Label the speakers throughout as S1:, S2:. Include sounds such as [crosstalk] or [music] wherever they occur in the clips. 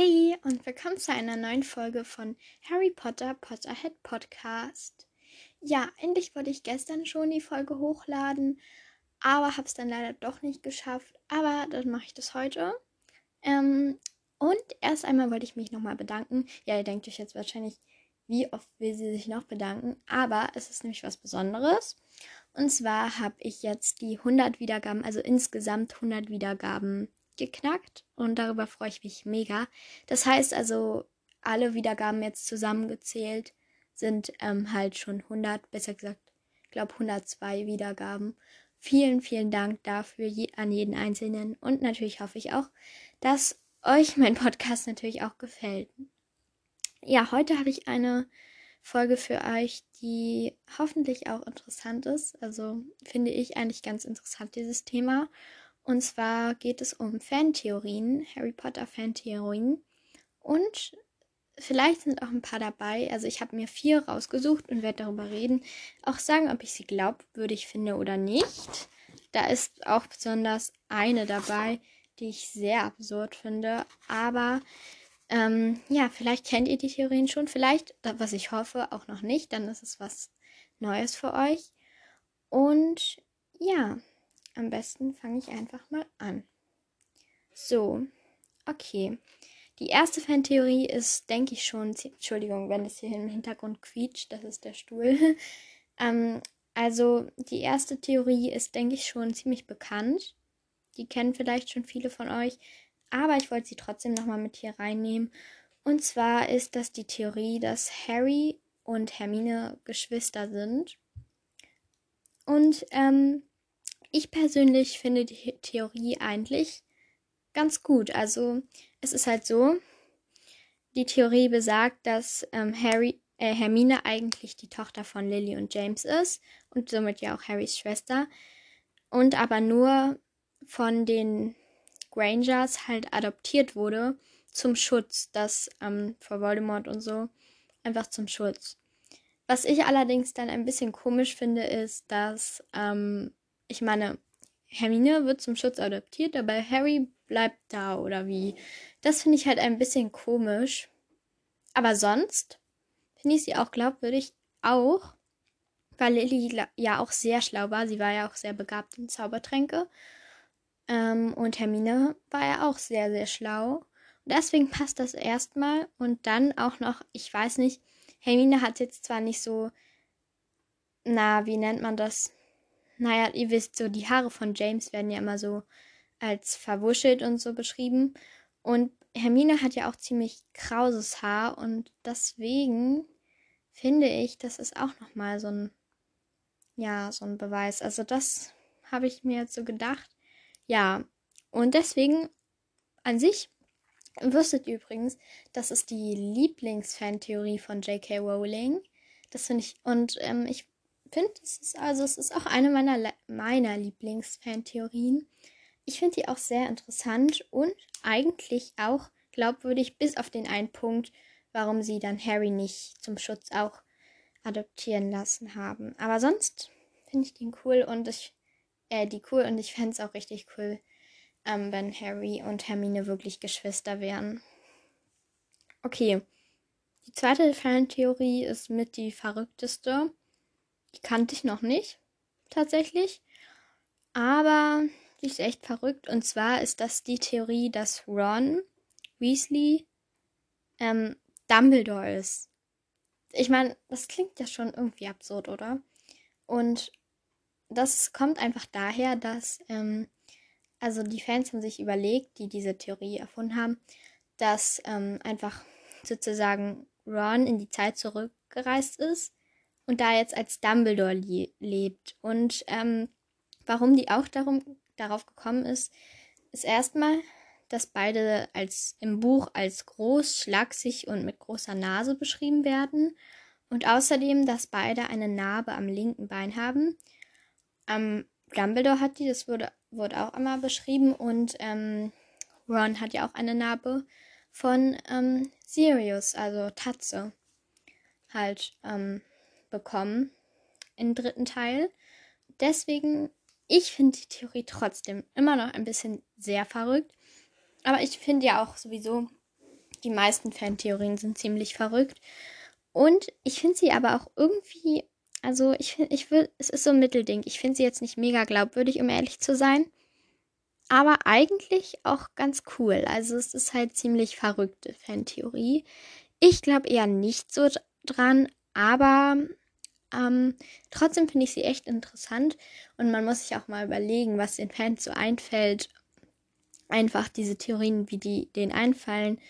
S1: Hey und willkommen zu einer neuen Folge von Harry Potter Potterhead Podcast. Ja, endlich wollte ich gestern schon die Folge hochladen, aber habe es dann leider doch nicht geschafft. Aber dann mache ich das heute. Ähm, und erst einmal wollte ich mich nochmal bedanken. Ja, ihr denkt euch jetzt wahrscheinlich, wie oft will sie sich noch bedanken? Aber es ist nämlich was Besonderes. Und zwar habe ich jetzt die 100 Wiedergaben, also insgesamt 100 Wiedergaben geknackt und darüber freue ich mich mega. Das heißt also, alle Wiedergaben jetzt zusammengezählt sind ähm, halt schon 100, besser gesagt, ich glaube 102 Wiedergaben. Vielen, vielen Dank dafür je, an jeden Einzelnen und natürlich hoffe ich auch, dass euch mein Podcast natürlich auch gefällt. Ja, heute habe ich eine Folge für euch, die hoffentlich auch interessant ist. Also finde ich eigentlich ganz interessant, dieses Thema. Und zwar geht es um Fantheorien, Harry Potter Fantheorien. Und vielleicht sind auch ein paar dabei. Also ich habe mir vier rausgesucht und werde darüber reden. Auch sagen, ob ich sie glaubwürdig finde oder nicht. Da ist auch besonders eine dabei, die ich sehr absurd finde. Aber ähm, ja, vielleicht kennt ihr die Theorien schon. Vielleicht, was ich hoffe, auch noch nicht. Dann ist es was Neues für euch. Und ja, am besten fange ich einfach mal an. So, okay. Die erste Fantheorie ist, denke ich schon, Entschuldigung, wenn es hier im Hintergrund quietscht, das ist der Stuhl. [laughs] ähm, also, die erste Theorie ist, denke ich, schon ziemlich bekannt. Die kennen vielleicht schon viele von euch, aber ich wollte sie trotzdem nochmal mit hier reinnehmen. Und zwar ist das die Theorie, dass Harry und Hermine Geschwister sind. Und ähm, ich persönlich finde die Theorie eigentlich ganz gut. Also es ist halt so, die Theorie besagt, dass ähm, Harry, äh, Hermine eigentlich die Tochter von Lily und James ist und somit ja auch Harrys Schwester und aber nur von den Grangers halt adoptiert wurde zum Schutz, das ähm, vor Voldemort und so einfach zum Schutz. Was ich allerdings dann ein bisschen komisch finde, ist, dass ähm, ich meine, Hermine wird zum Schutz adoptiert, aber Harry bleibt da oder wie. Das finde ich halt ein bisschen komisch. Aber sonst finde ich sie auch glaubwürdig, auch weil Lily ja auch sehr schlau war. Sie war ja auch sehr begabt in Zaubertränke. Ähm, und Hermine war ja auch sehr, sehr schlau. Und deswegen passt das erstmal. Und dann auch noch, ich weiß nicht, Hermine hat jetzt zwar nicht so, na, wie nennt man das? Naja, ihr wisst so, die Haare von James werden ja immer so als verwuschelt und so beschrieben. Und Hermine hat ja auch ziemlich krauses Haar und deswegen finde ich, das ist auch nochmal so ein, ja, so ein Beweis. Also das habe ich mir jetzt so gedacht. Ja, und deswegen an sich wusstet ihr übrigens, das ist die Lieblingsfantheorie von J.K. Rowling. Das finde ich, und ähm, ich finde, es ist also, es ist auch eine meiner, meiner Lieblingsfantheorien. Ich finde die auch sehr interessant und eigentlich auch glaubwürdig, bis auf den einen Punkt, warum sie dann Harry nicht zum Schutz auch adoptieren lassen haben. Aber sonst finde ich den cool und ich, äh, die cool und ich fände es auch richtig cool, ähm, wenn Harry und Hermine wirklich Geschwister wären. Okay. Die zweite Fantheorie ist mit die verrückteste. Die kannte ich noch nicht, tatsächlich. Aber die ist echt verrückt. Und zwar ist das die Theorie, dass Ron Weasley ähm, Dumbledore ist. Ich meine, das klingt ja schon irgendwie absurd, oder? Und das kommt einfach daher, dass, ähm, also die Fans haben sich überlegt, die diese Theorie erfunden haben, dass ähm, einfach sozusagen Ron in die Zeit zurückgereist ist und da jetzt als Dumbledore lebt. Und ähm, warum die auch darum, darauf gekommen ist, ist erstmal, dass beide als im Buch als groß, schlaksig und mit großer Nase beschrieben werden. Und außerdem, dass beide eine Narbe am linken Bein haben. Ähm, Dumbledore hat die, das wurde, wurde auch einmal beschrieben. Und ähm, Ron hat ja auch eine Narbe von ähm, Sirius, also Tatze. Halt, ähm, bekommen im dritten Teil. Deswegen, ich finde die Theorie trotzdem immer noch ein bisschen sehr verrückt. Aber ich finde ja auch sowieso Die meisten Fantheorien sind ziemlich verrückt. Und ich finde sie aber auch irgendwie, also ich finde, ich es ist so ein Mittelding. Ich finde sie jetzt nicht mega glaubwürdig, um ehrlich zu sein. Aber eigentlich auch ganz cool. Also es ist halt ziemlich verrückte Fantheorie. Ich glaube eher nicht so dran, aber ähm, trotzdem finde ich sie echt interessant und man muss sich auch mal überlegen, was den Fans so einfällt. Einfach diese Theorien, wie die denen einfallen,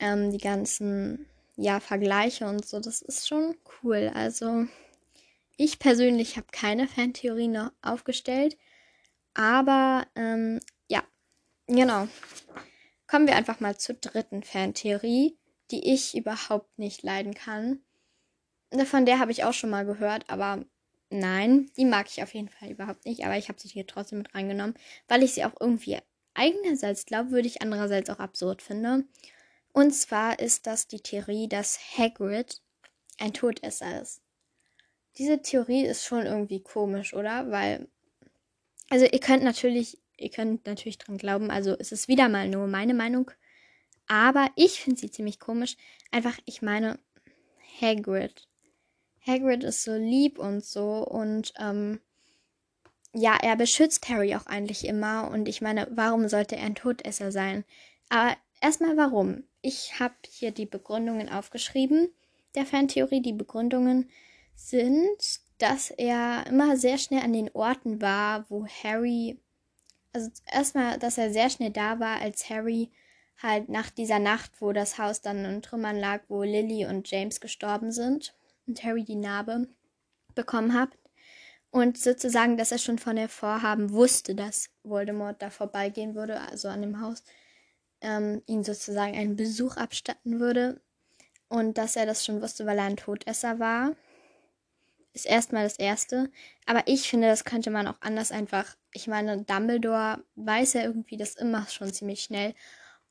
S1: ähm, die ganzen ja, Vergleiche und so, das ist schon cool. Also ich persönlich habe keine Fantheorie noch aufgestellt, aber ähm, ja, genau. Kommen wir einfach mal zur dritten Fantheorie, die ich überhaupt nicht leiden kann. Von der habe ich auch schon mal gehört, aber nein, die mag ich auf jeden Fall überhaupt nicht. Aber ich habe sie hier trotzdem mit reingenommen, weil ich sie auch irgendwie einerseits glaubwürdig, andererseits auch absurd finde. Und zwar ist das die Theorie, dass Hagrid ein Todesser ist. Diese Theorie ist schon irgendwie komisch, oder? Weil, also ihr könnt natürlich, ihr könnt natürlich dran glauben, also es ist wieder mal nur meine Meinung, aber ich finde sie ziemlich komisch. Einfach, ich meine, Hagrid Hagrid ist so lieb und so und ähm, ja, er beschützt Harry auch eigentlich immer und ich meine, warum sollte er ein Todesser sein? Aber erstmal warum? Ich habe hier die Begründungen aufgeschrieben der Fantheorie. Die Begründungen sind, dass er immer sehr schnell an den Orten war, wo Harry, also erstmal, dass er sehr schnell da war, als Harry halt nach dieser Nacht, wo das Haus dann in Trümmern lag, wo Lily und James gestorben sind und Harry die Narbe bekommen hat. Und sozusagen, dass er schon von der Vorhaben wusste, dass Voldemort da vorbeigehen würde, also an dem Haus, ähm, ihn sozusagen einen Besuch abstatten würde. Und dass er das schon wusste, weil er ein Todesser war. Ist erstmal das Erste. Aber ich finde, das könnte man auch anders einfach. Ich meine, Dumbledore weiß ja irgendwie das immer schon ziemlich schnell.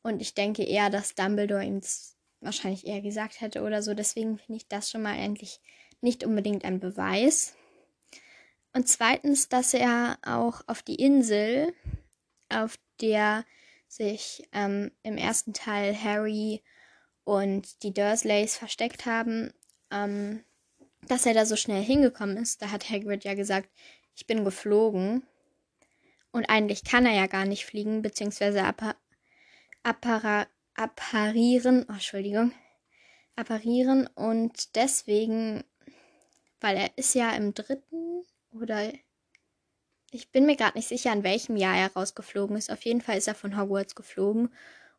S1: Und ich denke eher, dass Dumbledore ihm wahrscheinlich eher gesagt hätte oder so. Deswegen finde ich das schon mal eigentlich nicht unbedingt ein Beweis. Und zweitens, dass er auch auf die Insel, auf der sich ähm, im ersten Teil Harry und die Dursleys versteckt haben, ähm, dass er da so schnell hingekommen ist. Da hat Hagrid ja gesagt, ich bin geflogen. Und eigentlich kann er ja gar nicht fliegen, beziehungsweise appar appara apparieren, oh, Entschuldigung, apparieren und deswegen, weil er ist ja im dritten oder ich bin mir gerade nicht sicher, in welchem Jahr er rausgeflogen ist. Auf jeden Fall ist er von Hogwarts geflogen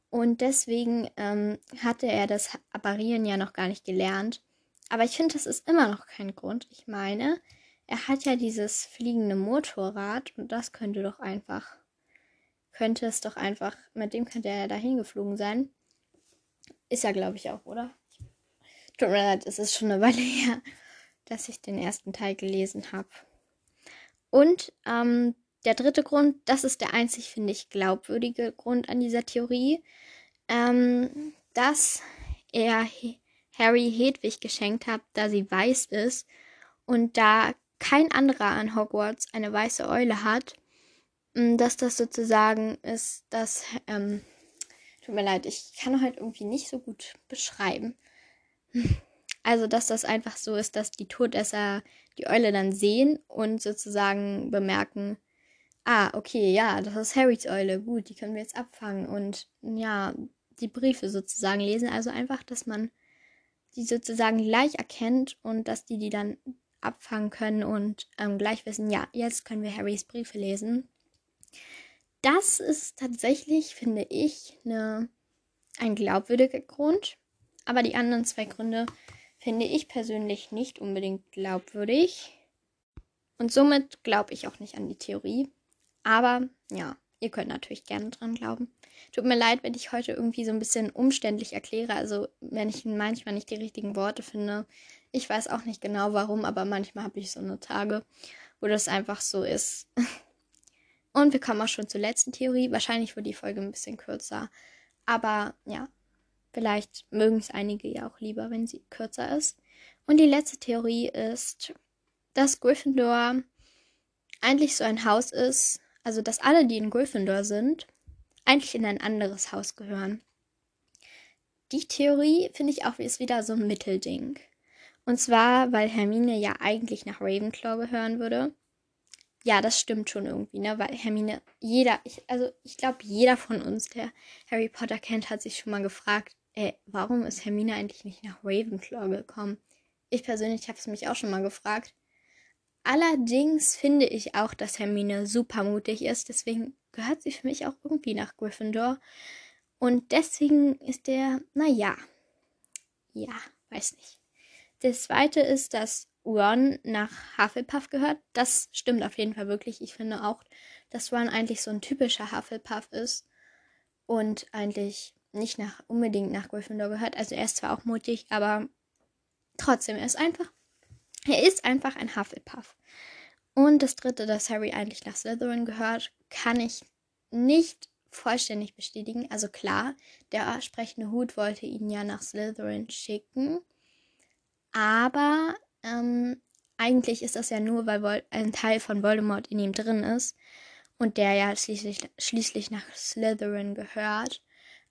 S1: und deswegen ähm, hatte er das Apparieren ja noch gar nicht gelernt. Aber ich finde, das ist immer noch kein Grund. Ich meine, er hat ja dieses fliegende Motorrad und das könnte doch einfach könnte es doch einfach, mit dem könnte er ja dahin geflogen sein. Ist ja, glaube ich, auch, oder? Tut mir leid, es ist schon eine Weile [laughs] her, dass ich den ersten Teil gelesen habe. Und ähm, der dritte Grund, das ist der einzig, finde ich, glaubwürdige Grund an dieser Theorie, ähm, dass er Harry Hedwig geschenkt hat, da sie weiß ist und da kein anderer an Hogwarts eine weiße Eule hat, dass das sozusagen ist, dass, ähm, tut mir leid, ich kann halt irgendwie nicht so gut beschreiben. [laughs] Also, dass das einfach so ist, dass die Todesser die Eule dann sehen und sozusagen bemerken, ah, okay, ja, das ist Harrys Eule, gut, die können wir jetzt abfangen und ja, die Briefe sozusagen lesen. Also einfach, dass man die sozusagen gleich erkennt und dass die die dann abfangen können und ähm, gleich wissen, ja, jetzt können wir Harrys Briefe lesen. Das ist tatsächlich, finde ich, eine, ein glaubwürdiger Grund. Aber die anderen zwei Gründe finde ich persönlich nicht unbedingt glaubwürdig. Und somit glaube ich auch nicht an die Theorie. Aber ja, ihr könnt natürlich gerne dran glauben. Tut mir leid, wenn ich heute irgendwie so ein bisschen umständlich erkläre. Also wenn ich manchmal nicht die richtigen Worte finde. Ich weiß auch nicht genau warum, aber manchmal habe ich so eine Tage, wo das einfach so ist. [laughs] Und wir kommen auch schon zur letzten Theorie. Wahrscheinlich wird die Folge ein bisschen kürzer. Aber ja, vielleicht mögen es einige ja auch lieber, wenn sie kürzer ist. Und die letzte Theorie ist, dass Gryffindor eigentlich so ein Haus ist, also dass alle, die in Gryffindor sind, eigentlich in ein anderes Haus gehören. die Theorie finde ich auch ist wieder so ein Mittelding. Und zwar, weil Hermine ja eigentlich nach Ravenclaw gehören würde. Ja, das stimmt schon irgendwie, ne? Weil Hermine, jeder, ich, also ich glaube, jeder von uns, der Harry Potter kennt, hat sich schon mal gefragt, ey, warum ist Hermine eigentlich nicht nach Ravenclaw gekommen? Ich persönlich habe es mich auch schon mal gefragt. Allerdings finde ich auch, dass Hermine super mutig ist. Deswegen gehört sie für mich auch irgendwie nach Gryffindor. Und deswegen ist der, naja, ja, weiß nicht. Das zweite ist, dass Ron nach Hufflepuff gehört. Das stimmt auf jeden Fall wirklich. Ich finde auch, dass Ron eigentlich so ein typischer Hufflepuff ist und eigentlich nicht nach, unbedingt nach Gryffindor gehört. Also er ist zwar auch mutig, aber trotzdem, er ist einfach, er ist einfach ein Hufflepuff. Und das dritte, dass Harry eigentlich nach Slytherin gehört, kann ich nicht vollständig bestätigen. Also klar, der sprechende Hut wollte ihn ja nach Slytherin schicken. Aber ähm, eigentlich ist das ja nur, weil Vol ein Teil von Voldemort in ihm drin ist. Und der ja schließlich, schließlich nach Slytherin gehört.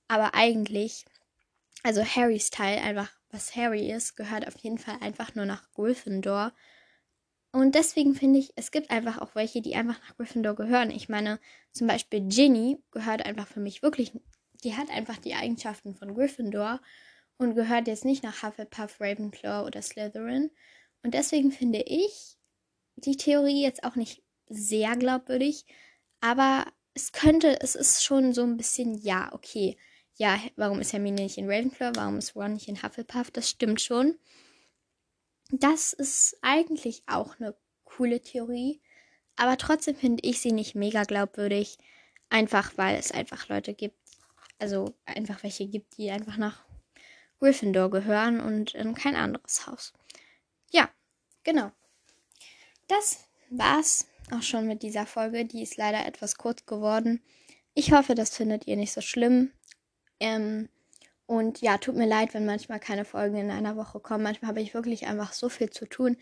S1: Aber eigentlich, also Harrys Teil, einfach was Harry ist, gehört auf jeden Fall einfach nur nach Gryffindor. Und deswegen finde ich, es gibt einfach auch welche, die einfach nach Gryffindor gehören. Ich meine, zum Beispiel Ginny gehört einfach für mich wirklich, die hat einfach die Eigenschaften von Gryffindor und gehört jetzt nicht nach Hufflepuff, Ravenclaw oder Slytherin. Und deswegen finde ich die Theorie jetzt auch nicht sehr glaubwürdig, aber es könnte, es ist schon so ein bisschen, ja, okay, ja, warum ist Hermine nicht in Ravenclaw, warum ist Ron nicht in Hufflepuff, das stimmt schon. Das ist eigentlich auch eine coole Theorie, aber trotzdem finde ich sie nicht mega glaubwürdig, einfach weil es einfach Leute gibt, also einfach welche gibt, die einfach nach Gryffindor gehören und in kein anderes Haus. Genau. Das war's auch schon mit dieser Folge. Die ist leider etwas kurz geworden. Ich hoffe, das findet ihr nicht so schlimm. Ähm, und ja, tut mir leid, wenn manchmal keine Folgen in einer Woche kommen. Manchmal habe ich wirklich einfach so viel zu tun.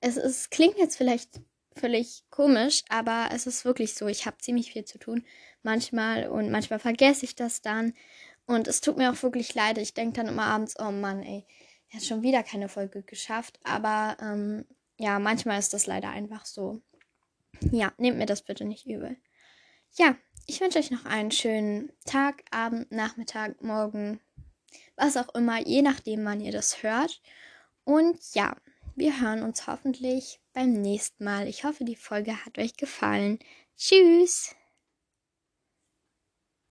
S1: Es, es klingt jetzt vielleicht völlig komisch, aber es ist wirklich so. Ich habe ziemlich viel zu tun manchmal und manchmal vergesse ich das dann. Und es tut mir auch wirklich leid. Ich denke dann immer abends, oh Mann, ey, hat schon wieder keine Folge geschafft. Aber ähm, ja, manchmal ist das leider einfach so. Ja, nehmt mir das bitte nicht übel. Ja, ich wünsche euch noch einen schönen Tag, Abend, Nachmittag, Morgen, was auch immer, je nachdem, wann ihr das hört. Und ja, wir hören uns hoffentlich beim nächsten Mal. Ich hoffe, die Folge hat euch gefallen. Tschüss!